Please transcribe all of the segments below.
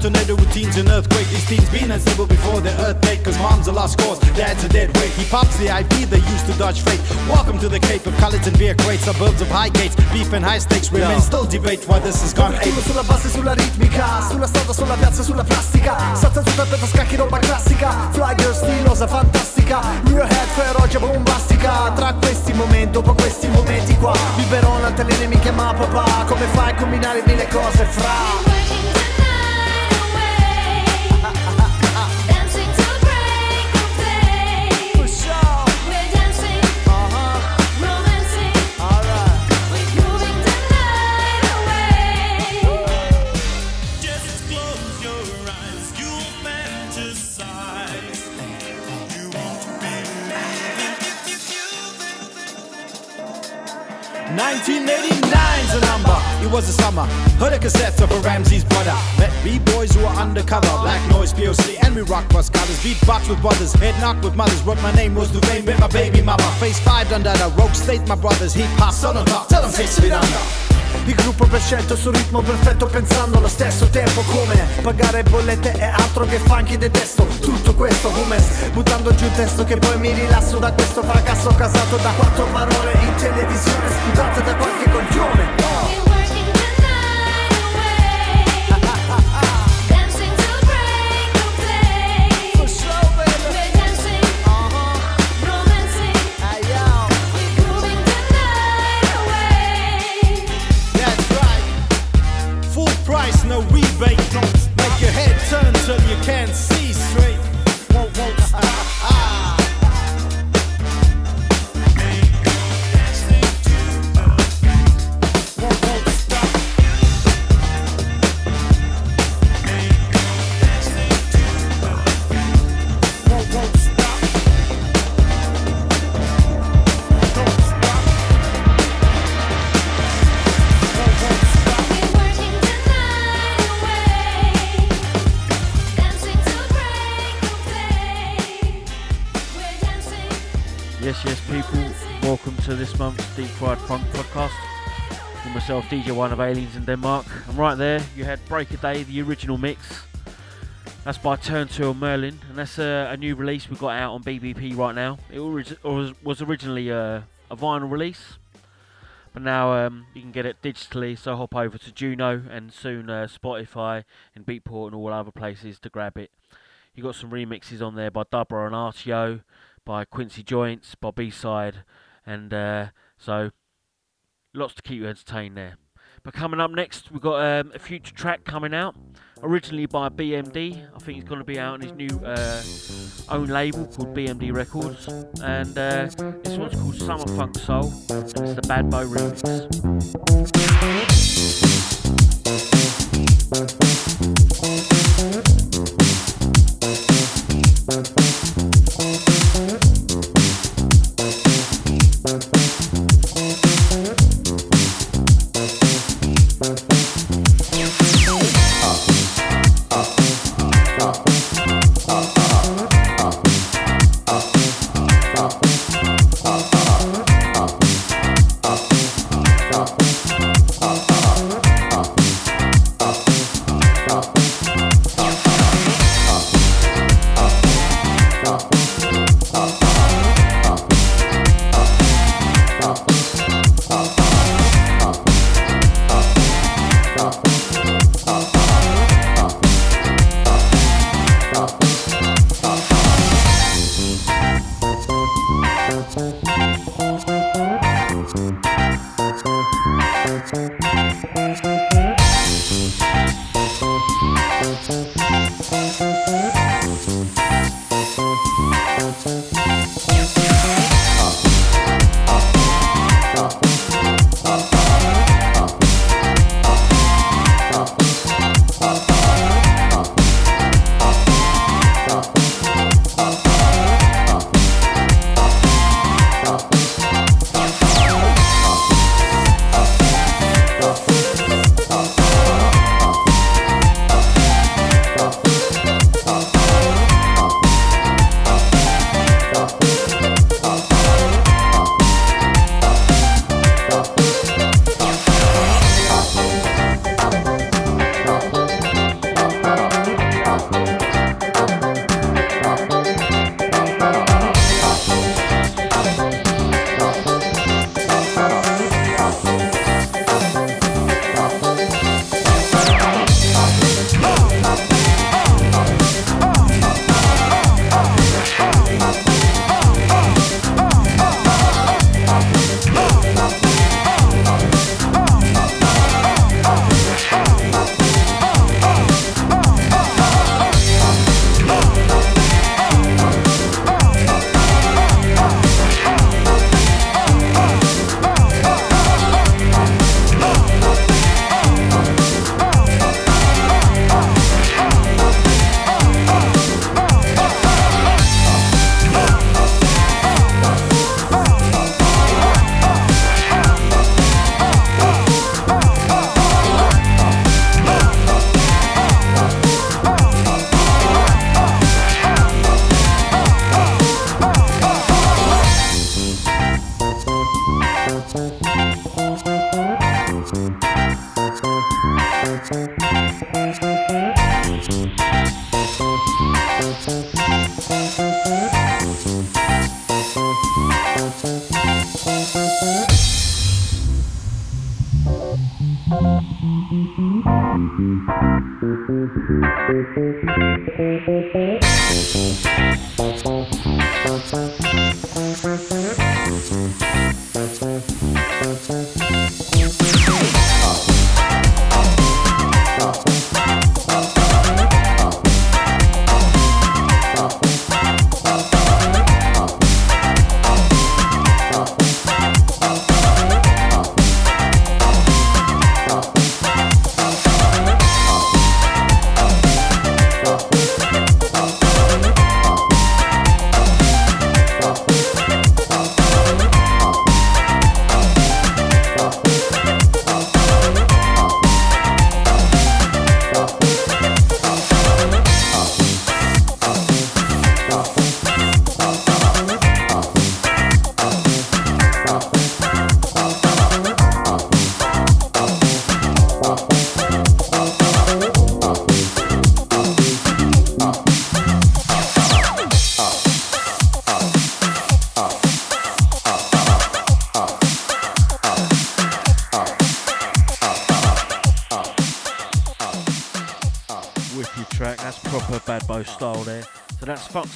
tornado routines and earthquake. These teens been unstable before the earthquake. Cause mom's a lost cause, dad's a dead weight. He pops the IV they used to dodge fate. Welcome to the Cape of College and beer crates, suburbs of high gates. Beef and high stakes remain no. still debate why this has gone ape. sulla base, sulla ritmica, sulla strada, sulla piazza, sulla plastica. Salta su tanta scacchi, roba classica. Flyer stilosa, fantastica. Mirror head, ferocia, bombastica. Tra questi momenti, dopo questi momenti qua. Viverò altre le nemiche, ma papà. Come fai a combinare mille cose fra? Was the summer. Heard a cassette of a Ramsey's brother. Met B-boys who were undercover. Black noise, POC, and we rock cross colors. Beat box with brothers, head knock with mothers. Wrote my name was Dwayne with my baby mama. Face five under the rogue state, my brothers. Hip hop, son of Tell them face it under. Il gruppo per scelto sul ritmo perfetto pensando allo stesso tempo come pagare bollette e altro che funky detesto tutto questo come buttando giù il testo che poi mi rilasso da questo fracasso casato da quattro parole in televisione sputate da qualche coglione oh. can't myself, DJ One of Aliens in Denmark. And right there, you had Break a Day, the original mix. That's by Turn 2 Merlin, and that's a, a, new release we got out on BBP right now. It was, originally a, a, vinyl release, but now um, you can get it digitally, so hop over to Juno and soon uh, Spotify and Beatport and all other places to grab it. You got some remixes on there by Dubra and RTO, by Quincy Joints, by B-Side, and uh, so lots to keep you entertained there. But coming up next, we've got um, a future track coming out, originally by BMD. I think he's going to be out on his new uh, own label called BMD Records. And uh, this one's called Summer Funk Soul, and it's the Bad Boy remix.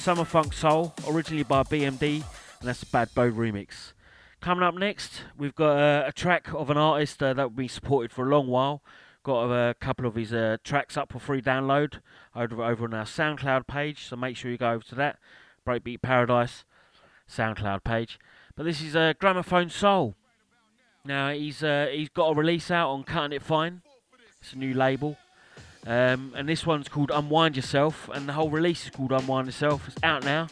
Summer Funk Soul, originally by BMD, and that's a Bad Bow remix. Coming up next, we've got uh, a track of an artist uh, that we supported for a long while. Got a couple of his uh, tracks up for free download over, over on our SoundCloud page, so make sure you go over to that. Breakbeat Paradise SoundCloud page. But this is uh, Gramophone Soul. Now he's uh, he's got a release out on Cutting It Fine. It's a new label. Um, and this one's called Unwind Yourself, and the whole release is called Unwind Yourself. It's out now,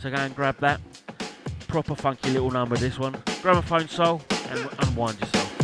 so go and grab that. Proper funky little number, this one. Gramophone Soul and Unwind Yourself.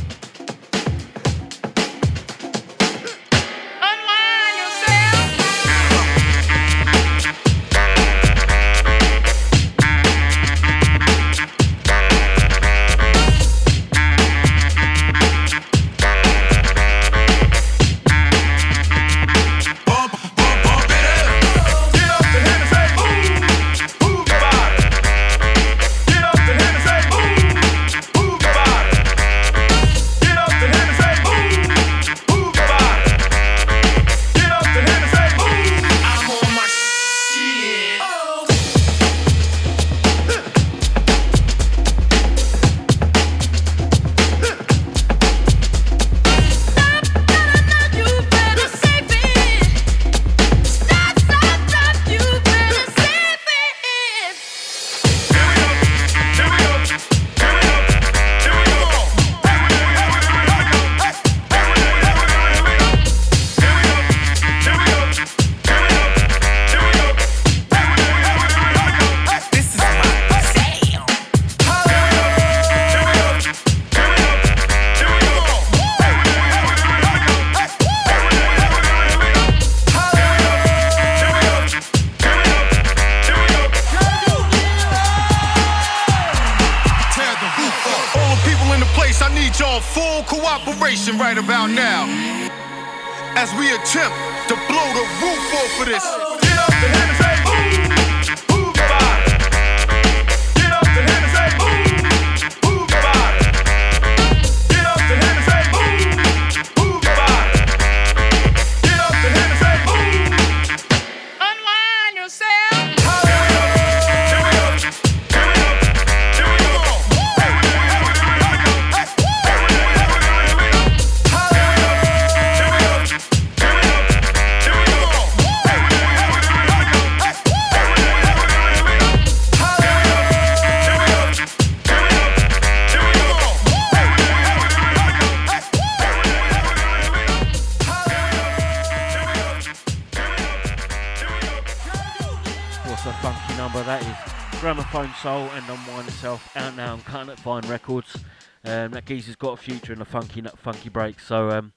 Soul and Unwind Yourself out now on Cutting It Fine Records. Um, that geezer's got a future in the funky funky break, so um,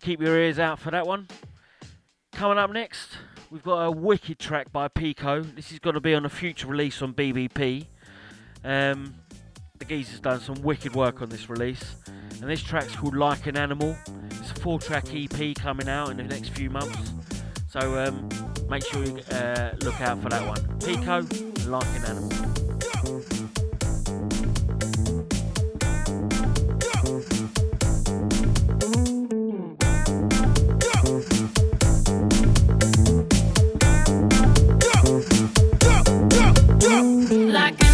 keep your ears out for that one. Coming up next, we've got a wicked track by Pico. This is going to be on a future release on BBP. Um, the geezer's done some wicked work on this release, and this track's called Like an Animal. It's a four-track EP coming out in the next few months, so um, make sure you uh, look out for that one. Pico, Like an Animal. love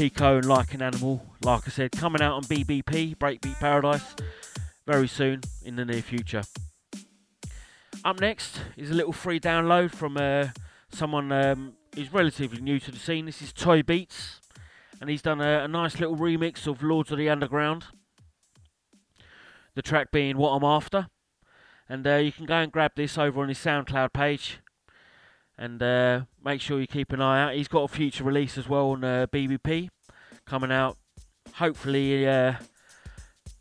Pico and Like an Animal. Like I said, coming out on BBP, Breakbeat Paradise, very soon in the near future. Up next is a little free download from uh, someone um, who's relatively new to the scene. This is Toy Beats, and he's done a, a nice little remix of Lords of the Underground. The track being What I'm After. And uh, you can go and grab this over on his SoundCloud page and uh, make sure you keep an eye out. He's got a future release as well on uh, BBP coming out, hopefully uh,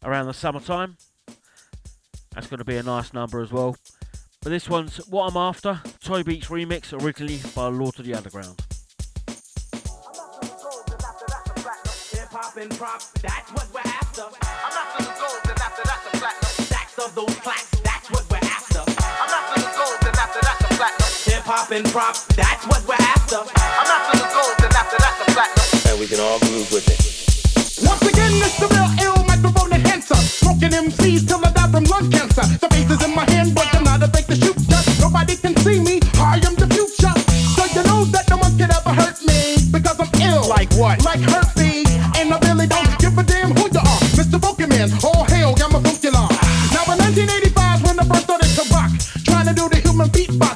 around the summertime. That's going to be a nice number as well. But this one's What I'm After, Toy Beats remix, originally by Lord of the Underground. that's what we're after. I'm after the gold, and after that the platinum. Stacks of those plaques, and prop. That's what we're after. I'm after the gold, and after that the platinum. And we can all groove with it. Once again, it's the real ill microphone enhancer. Smoking MCs till I die from lung cancer. The face is in my hand, but I'm not a fake to shoot just. Nobody can see me. I am the future. So you know that no one can ever hurt me. Because I'm ill. Like what? Like herpes. And I really don't give a damn who you are. Mr. Pokemon, all hail, I'm a Pokemon. Now in 1985, when I first started to rock, trying to do the human beatbox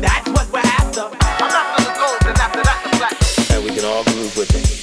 that's what we're after. I'm after the gold, and after that the platinum. And we can all groove with it.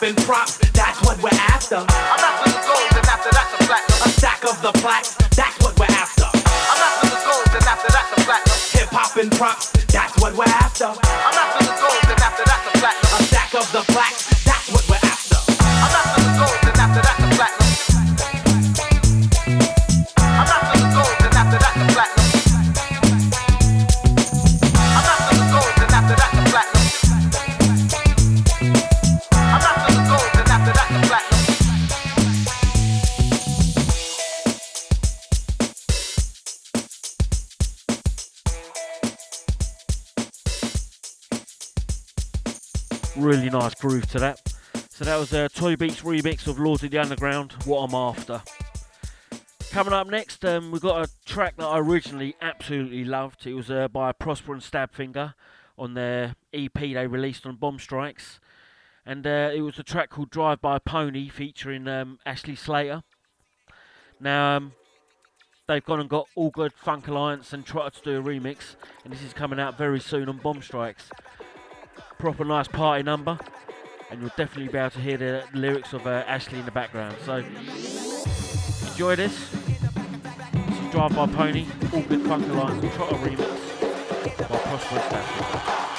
clapping props. That's what we're after. I'm after the gold, and after that the platinum. A stack of the plaques. That's what we're after. I'm after the gold, and after that the platinum. Hip hop and props. That's what we're after. I'm after the gold, and after that the platinum. A stack of the plaques. Really nice groove to that. So that was a Toy Beats remix of Lords of the Underground, What I'm After. Coming up next, um, we've got a track that I originally absolutely loved. It was uh, by Prosper and Stabfinger on their EP they released on Bomb Strikes. And uh, it was a track called Drive by Pony featuring um, Ashley Slater. Now, um, they've gone and got All Good Funk Alliance and tried to do a remix, and this is coming out very soon on Bomb Strikes proper nice party number, and you'll definitely be able to hear the lyrics of uh, Ashley in the background. So enjoy this. Drive by Pony, all good funk alliance, Trotter remix. By Prosperous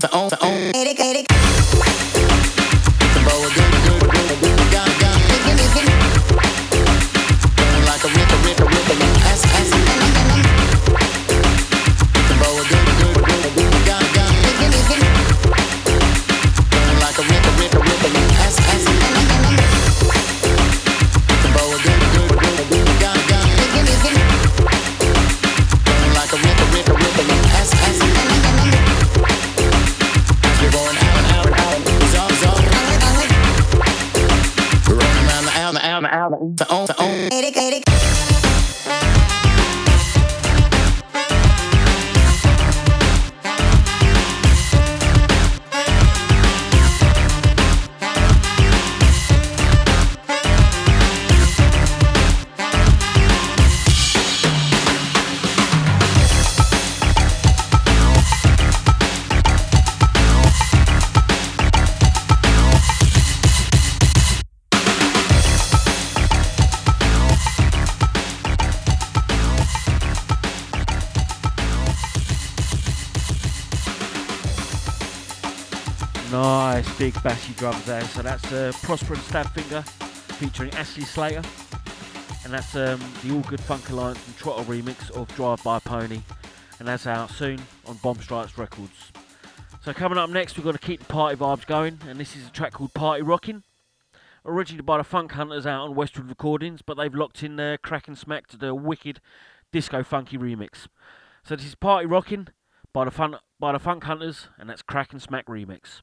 to own, to own. Big bassy drums there. So that's uh, Prosper and Stabfinger featuring Ashley Slater. And that's um, the All Good Funk Alliance and Trotter remix of Drive By Pony. And that's out soon on Bomb Strikes Records. So coming up next, we're going to keep the party vibes going. And this is a track called Party Rockin'. Originally by the Funk Hunters out on Westwood Recordings, but they've locked in their crack and smack to a wicked disco funky remix. So this is Party Rockin' by the fun by the Funk Hunters, and that's Crack and Smack remix.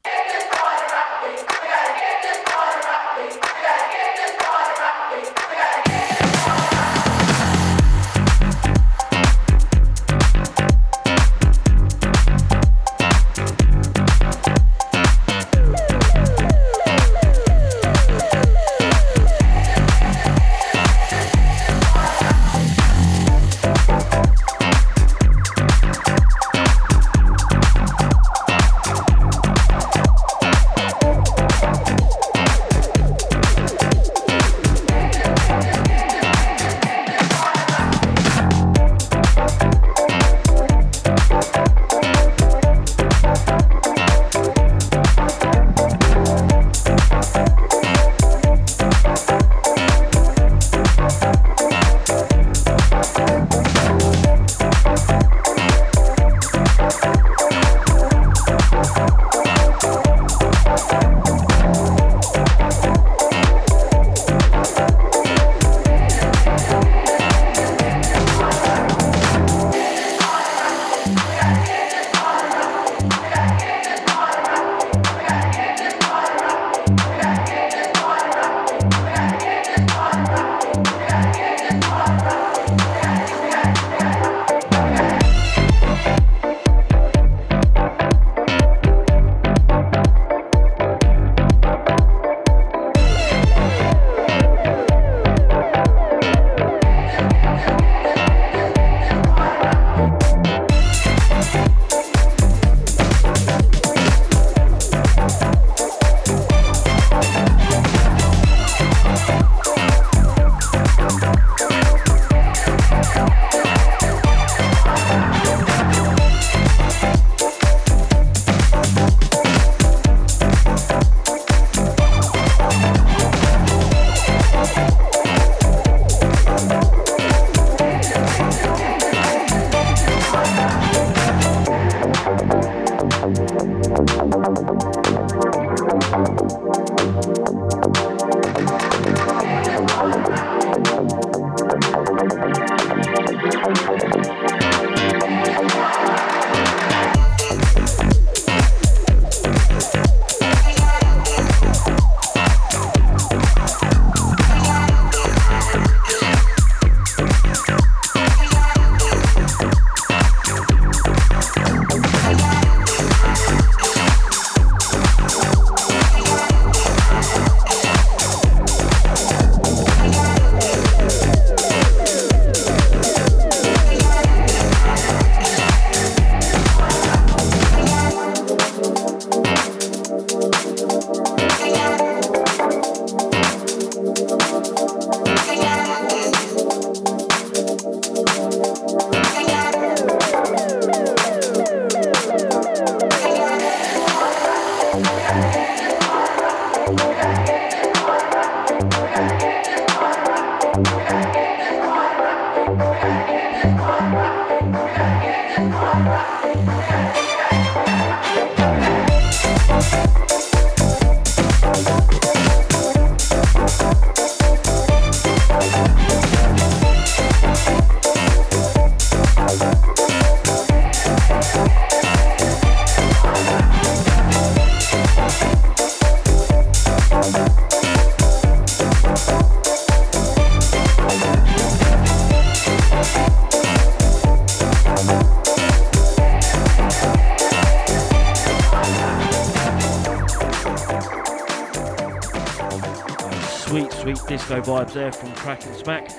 Disco vibes there from Crack and Smack.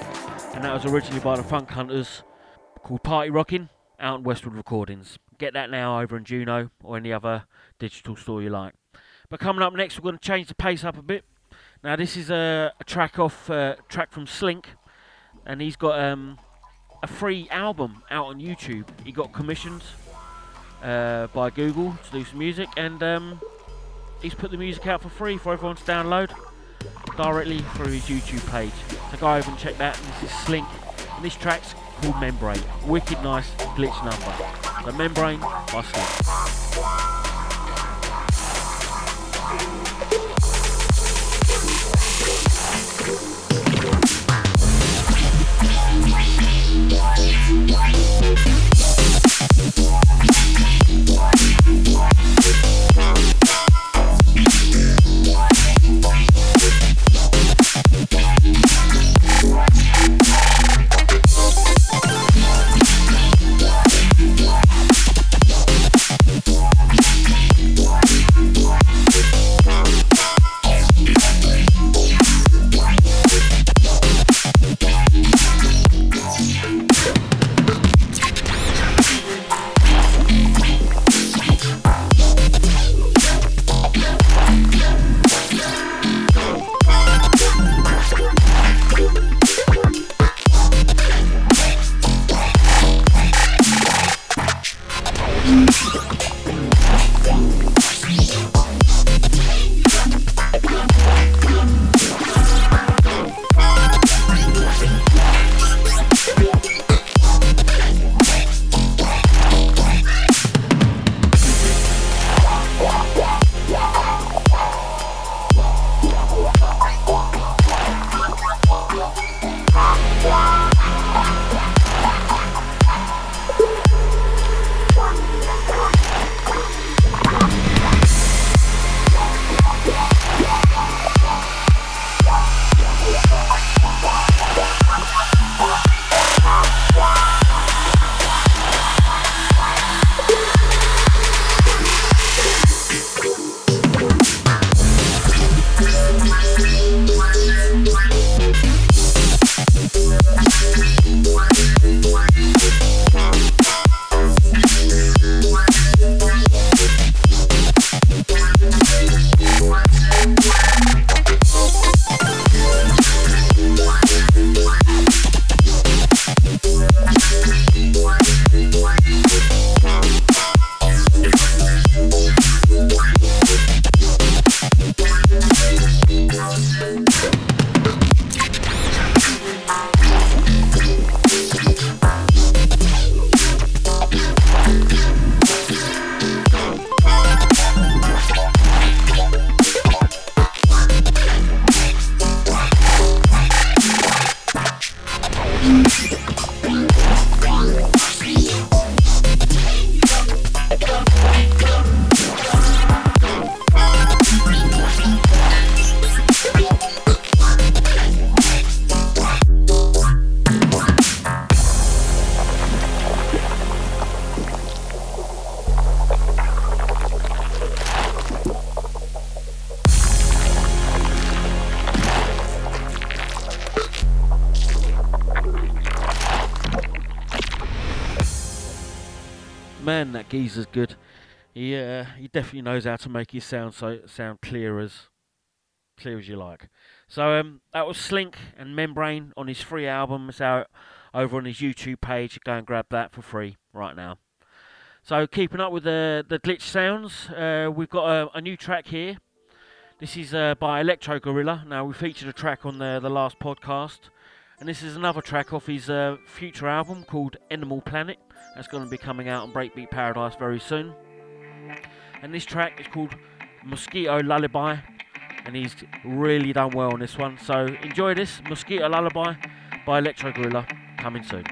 And that was originally by the Funk Hunters called Party Rocking out in Westwood Recordings. Get that now over in Juno or any other digital store you like. But coming up next, we're going to change the pace up a bit. Now, this is a, a track off uh, track from Slynk, and he's got um, a free album out on YouTube. He got commissioned uh, by Google to do some music, and um, he's put the music out for free for everyone to download directly through his YouTube page. So go over and check that. This is Slynk, and this track's called Membrane. Wicked nice glitch number. The Membrane by Slynk. That geezer's good. He uh, he definitely knows how to make his sound so sound clear as clear as you like. So um, that was Slynk and Membrane on his free album. It's out over on his YouTube page. Go and grab that for free right now. So keeping up with the the glitch sounds, uh, we've got a, a new track here. This is uh, by Electro Gorilla. Now we featured a track on the the last podcast, and this is another track off his uh, future album called Animal Planet. That's going to be coming out on Breakbeat Paradise very soon. And this track is called Mosquito Lullaby, and he's really done well on this one. So enjoy this Mosquito Lullaby by Electro Gorilla coming soon.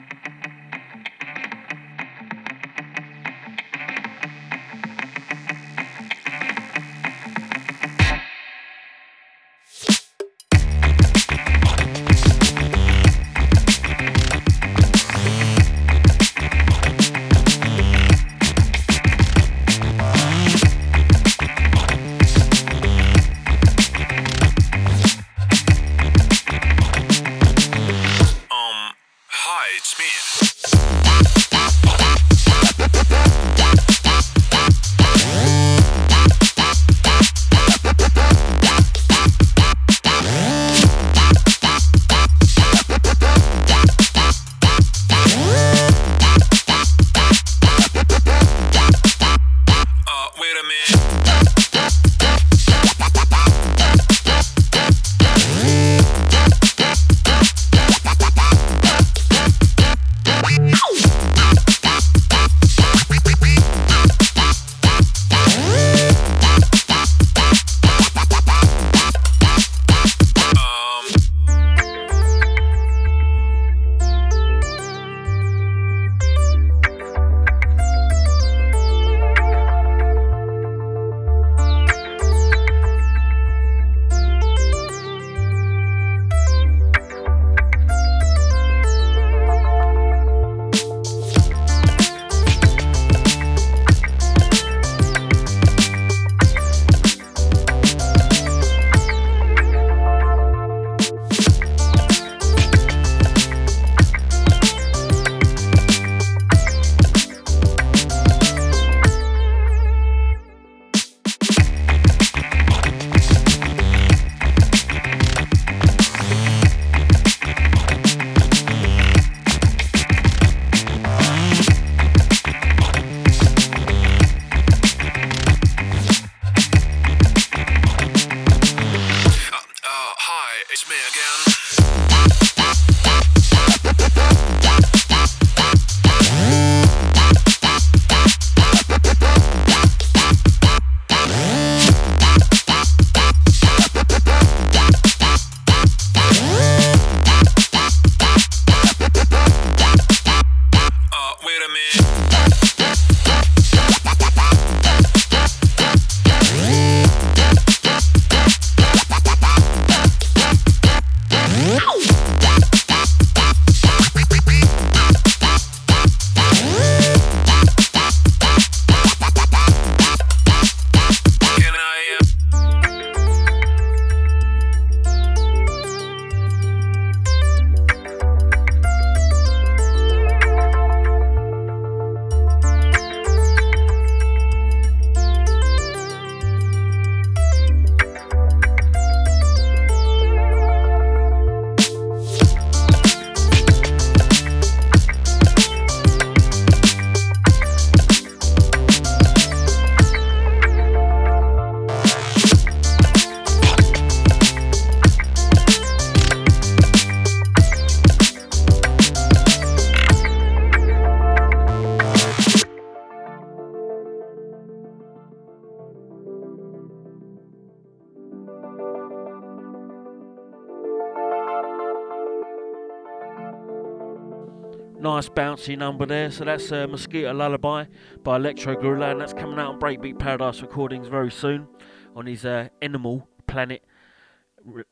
Nice bouncy number there. So that's uh, Mosquito Lullaby by Electro Gorilla, and that's coming out on Breakbeat Paradise Recordings very soon on his uh, Animal Planet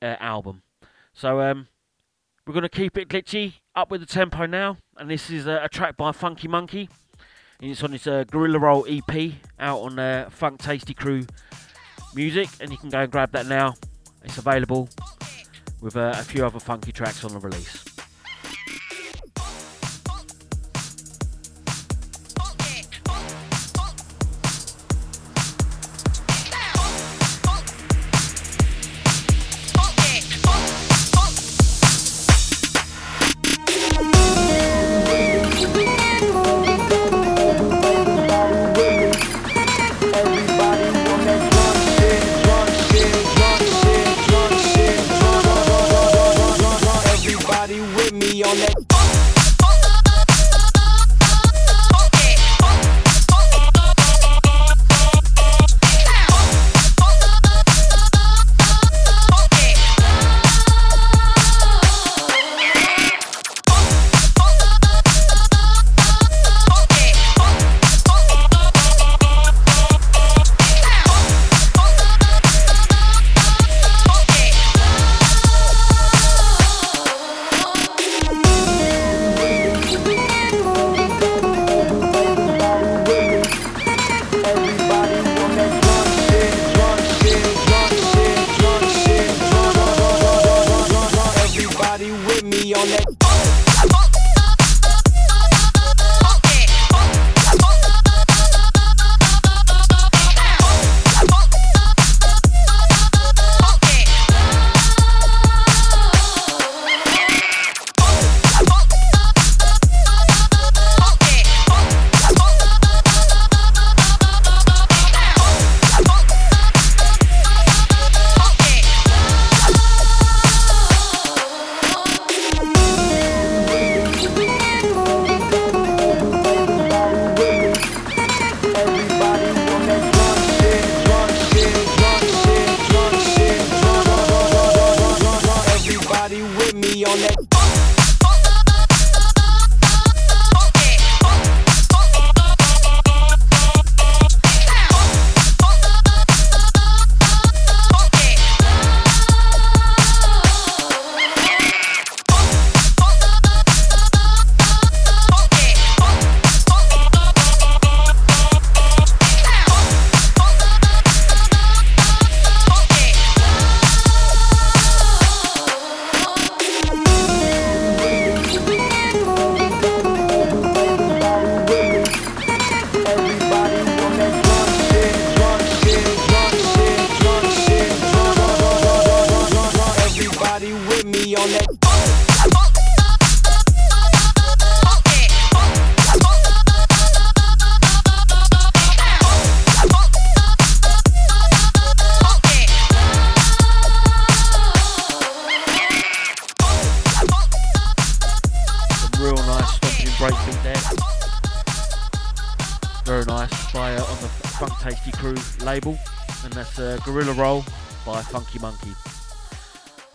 uh, album. So um, we're going to keep it glitchy, up with the tempo now, and this is uh, a track by Funky Monkey. And it's on his uh, Gorilla Roll EP out on uh, Funk Tasty Crew Music, and you can go and grab that now. It's available with a few other funky tracks on the release.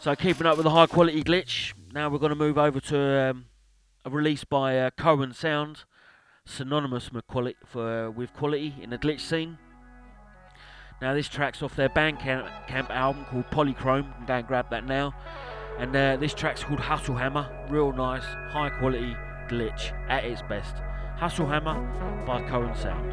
So keeping up with the high quality glitch, now we're going to move over to um, a release by uh, Cohen Sound, synonymous with quality, for, uh, with quality in the glitch scene. Now this track's off their Bandcamp camp album called Polychrome. Go and grab that now. And uh, this track's called Hustle Hammer. Real nice, high quality glitch at its best. Hustle Hammer by Cohen Sound.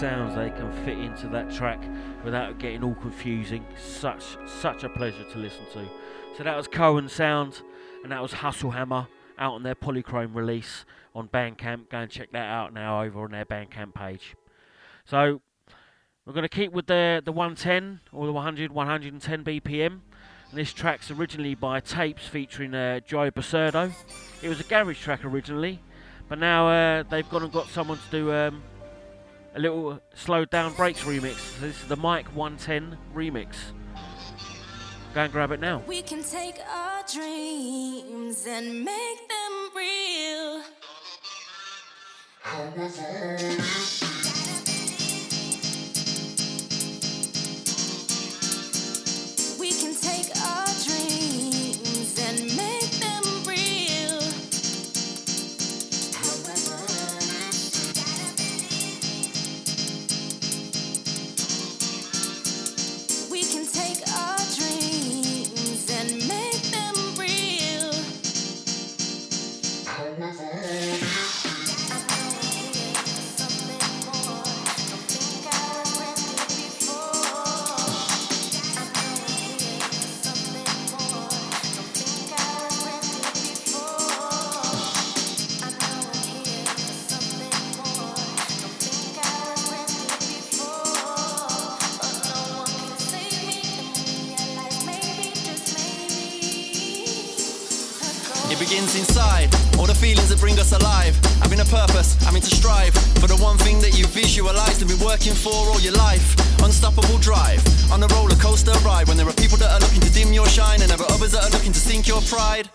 Sounds they can fit into that track without getting all confusing. Such such a pleasure to listen to. So that was Cohen Sound and that was Hustle Hammer out on their Polychrome release on Bandcamp. Go and check that out now over on their Bandcamp page. So we're going to keep with the the 110 or the 100, 110 BPM. And this track's originally by Tapes featuring uh, Joey Basurdo. It was a garage track originally, but now uh, they've gone and got someone to do um, a little slowed down breaks remix. This is the Mike 110 remix. Go and grab it now. We can take our dreams and make them real. We can take our visualized and been working for all your life. Unstoppable drive on a roller coaster ride when there are people that are looking to dim your shine and there are others that are looking to sink your pride.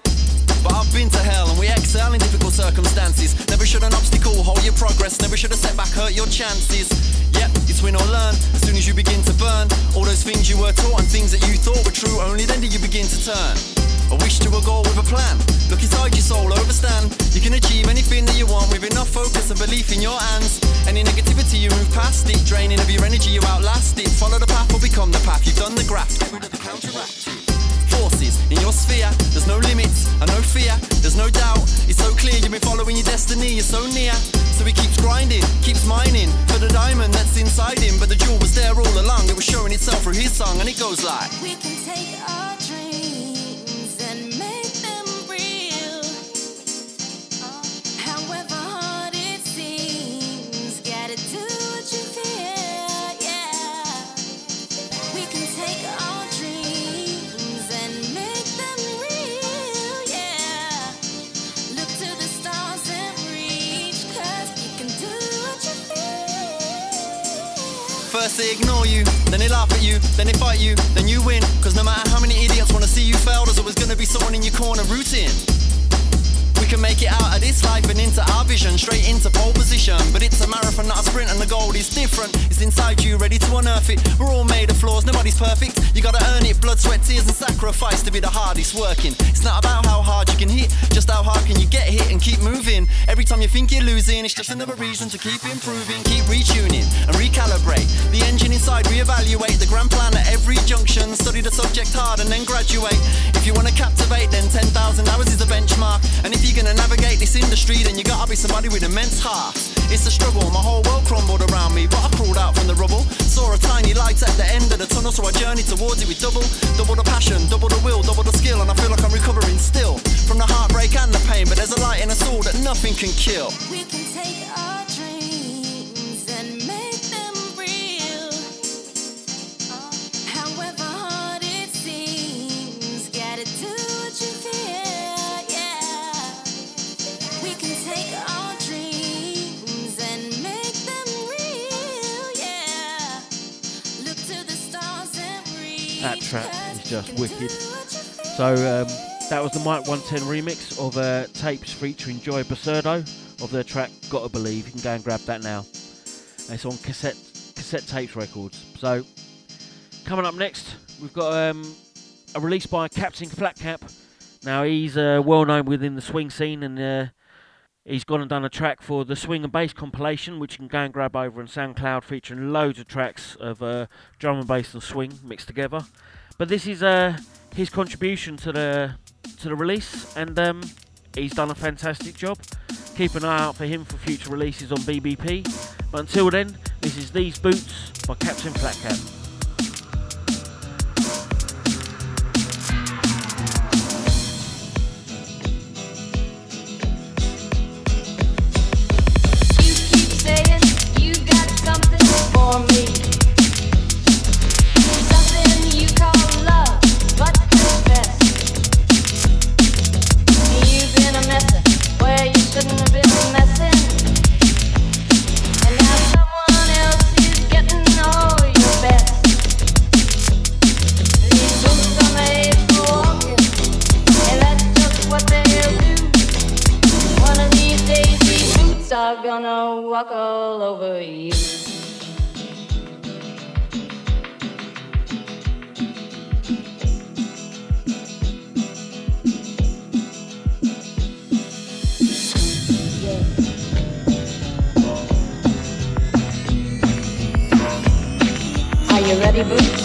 But I've been to hell and we excel in difficult circumstances. Never should an obstacle hold your progress, never should a setback hurt your chances. Yep, it's win or learn. As soon as you begin to burn, all those things you were taught and things that you thought were true, only then do you begin to turn. A wish to a goal with a plan. Look inside your soul, overstand. You can achieve anything that you want with enough focus and belief in your hands. Any negativity, you move past it. Draining of your energy, you outlast it. Follow the path or become the path. You've done the graft. Get rid of the counteract. Forces in your sphere, there's no limits and no fear, there's no doubt. It's so clear you've been following your destiny, you're so near. So he keeps grinding, keeps mining for the diamond that's inside him. But the jewel was there all along, it was showing itself through his song, and it goes like. We can take They ignore you, then they laugh at you, then they fight you, then you win. Cause no matter how many idiots wanna see you fail, there's always gonna be someone in your corner rooting. Can make it out of this life and into our vision, straight into pole position. But it's a marathon, not a sprint, and the goal is different. It's inside you, ready to unearth it. We're all made of flaws, nobody's perfect. You gotta earn it, blood, sweat, tears, and sacrifice to be the hardest working. It's not about how hard you can hit, just how hard can you get hit and keep moving. Every time you think you're losing, it's just another reason to keep improving, keep retuning and recalibrate. The engine inside, reevaluate the grand plan at every junction. Study the subject hard and then graduate. If you wanna captivate, then 10,000 hours is a benchmark. And if you're gonna navigate this industry, then you gotta be somebody with immense heart. It's a struggle, my whole world crumbled around me, but I crawled out from the rubble. Saw a tiny light at the end of the tunnel, so I journeyed towards it with double, double the passion, double the will, double the skill, and I feel like I'm recovering still from the heartbreak and the pain. But there's a light in us all that nothing can kill. Just wicked. So um, that was the Mike 110 remix of uh, tapes featuring Joy Basurdo of their track "Gotta Believe." You can go and grab that now. It's on cassette cassette tapes records. So coming up next, we've got um, a release by Captain Flatcap. Now he's uh, well known within the swing scene, and uh, he's gone and done a track for the Swing and Bass compilation, which you can go and grab over on SoundCloud, featuring loads of tracks of uh, drum and bass and swing mixed together. But this is uh, his contribution to the to the release, and um, he's done a fantastic job. Keep an eye out for him for future releases on BBP. But until then, this is These Boots by Captain Flatcap. are gonna walk all over you. Are you ready, boo?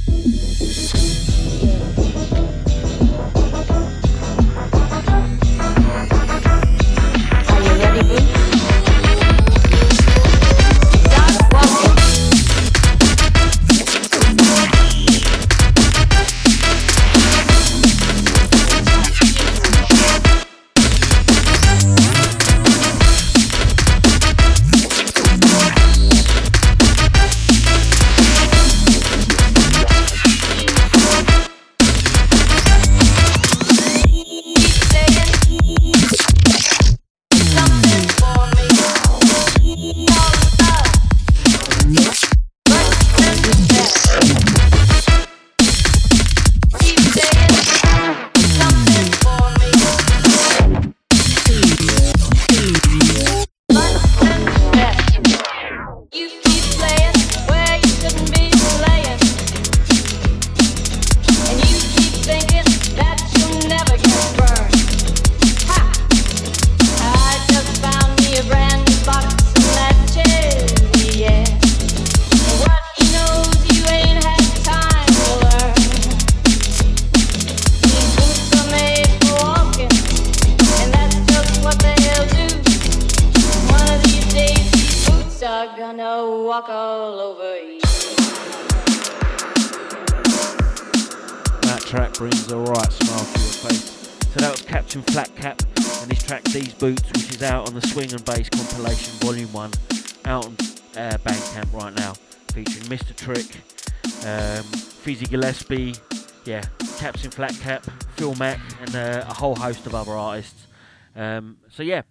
host of other artists. Um, so yeah,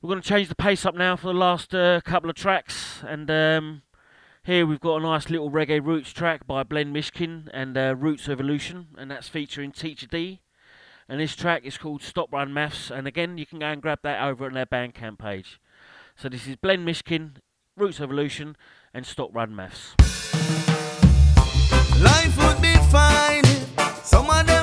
we're going to change the pace up now for the last uh, couple of tracks, and um, here we've got a nice little reggae roots track by Blend Mishkin and uh, Roots Evolution, and that's featuring Teacher D. And this track is called Stop Run Maths, and again you can go and grab that over on their Bandcamp page. So this is Blend Mishkin, Roots Evolution, and Stop Run Maths. Life would be fine. Some of them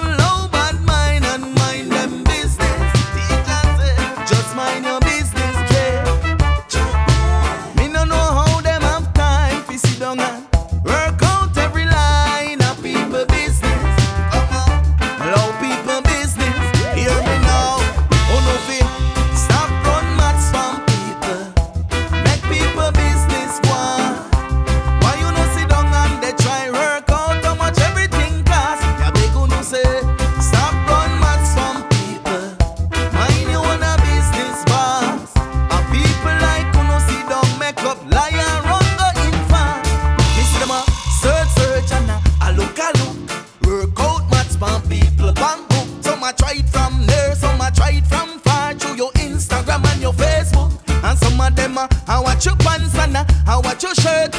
I watch your pants and I watch your shirt.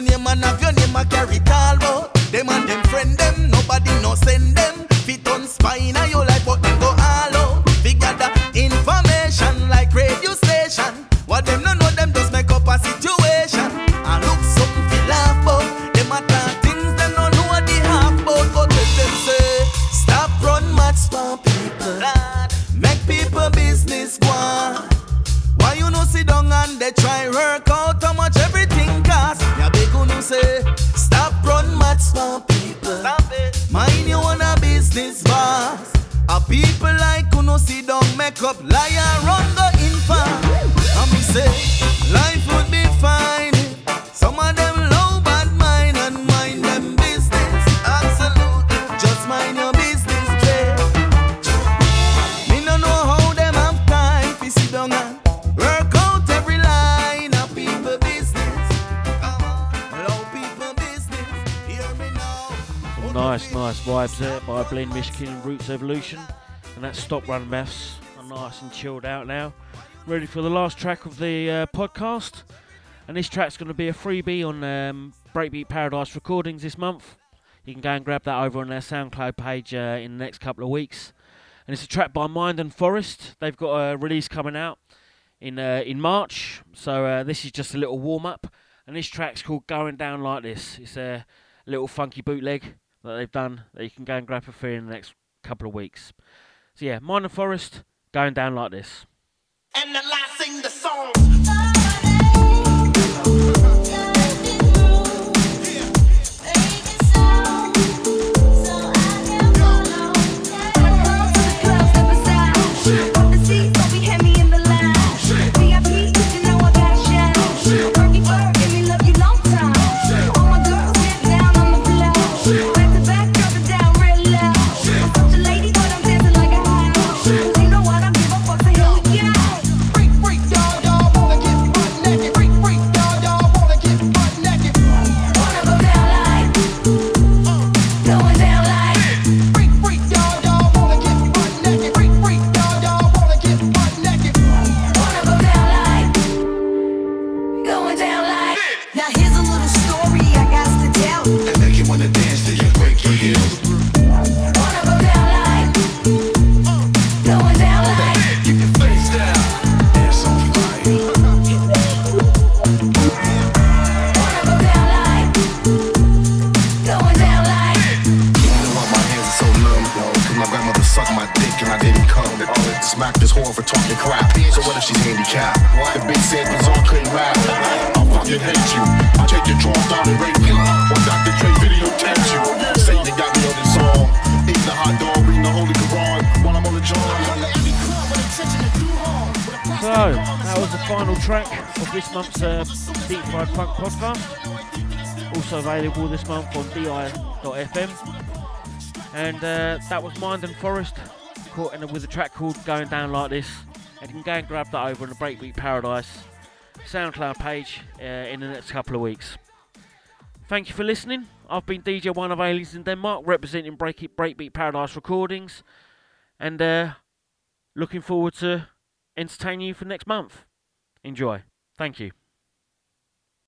your name and have your name a carry And Roots Evolution. And that's Stop Run Maths. I'm nice and chilled out now. Ready for the last track of the uh, podcast. And this track's going to be a freebie on um, Breakbeat Paradise Recordings this month. You can go and grab that over on their SoundCloud page uh, in the next couple of weeks. And it's a track by Mind and Forest. They've got a release coming out in uh, in March. So uh, this is just a little warm up. And this track's called Going Down Like This. It's a little funky bootleg that they've done that you can go and grab for free in the next couple of weeks. So yeah, and Forest going down like this. And the last sing the song. Available this month on di.fm. And uh, that was Mind and Forest caught in a, with a track called Going Down Like This. And you can go and grab that over on the Breakbeat Paradise SoundCloud page uh, in the next couple of weeks. Thank you for listening. I've been DJ One of Aliens in Denmark, representing Break It, Breakbeat Paradise Recordings, and uh, looking forward to entertain you for next month. Enjoy. Thank you.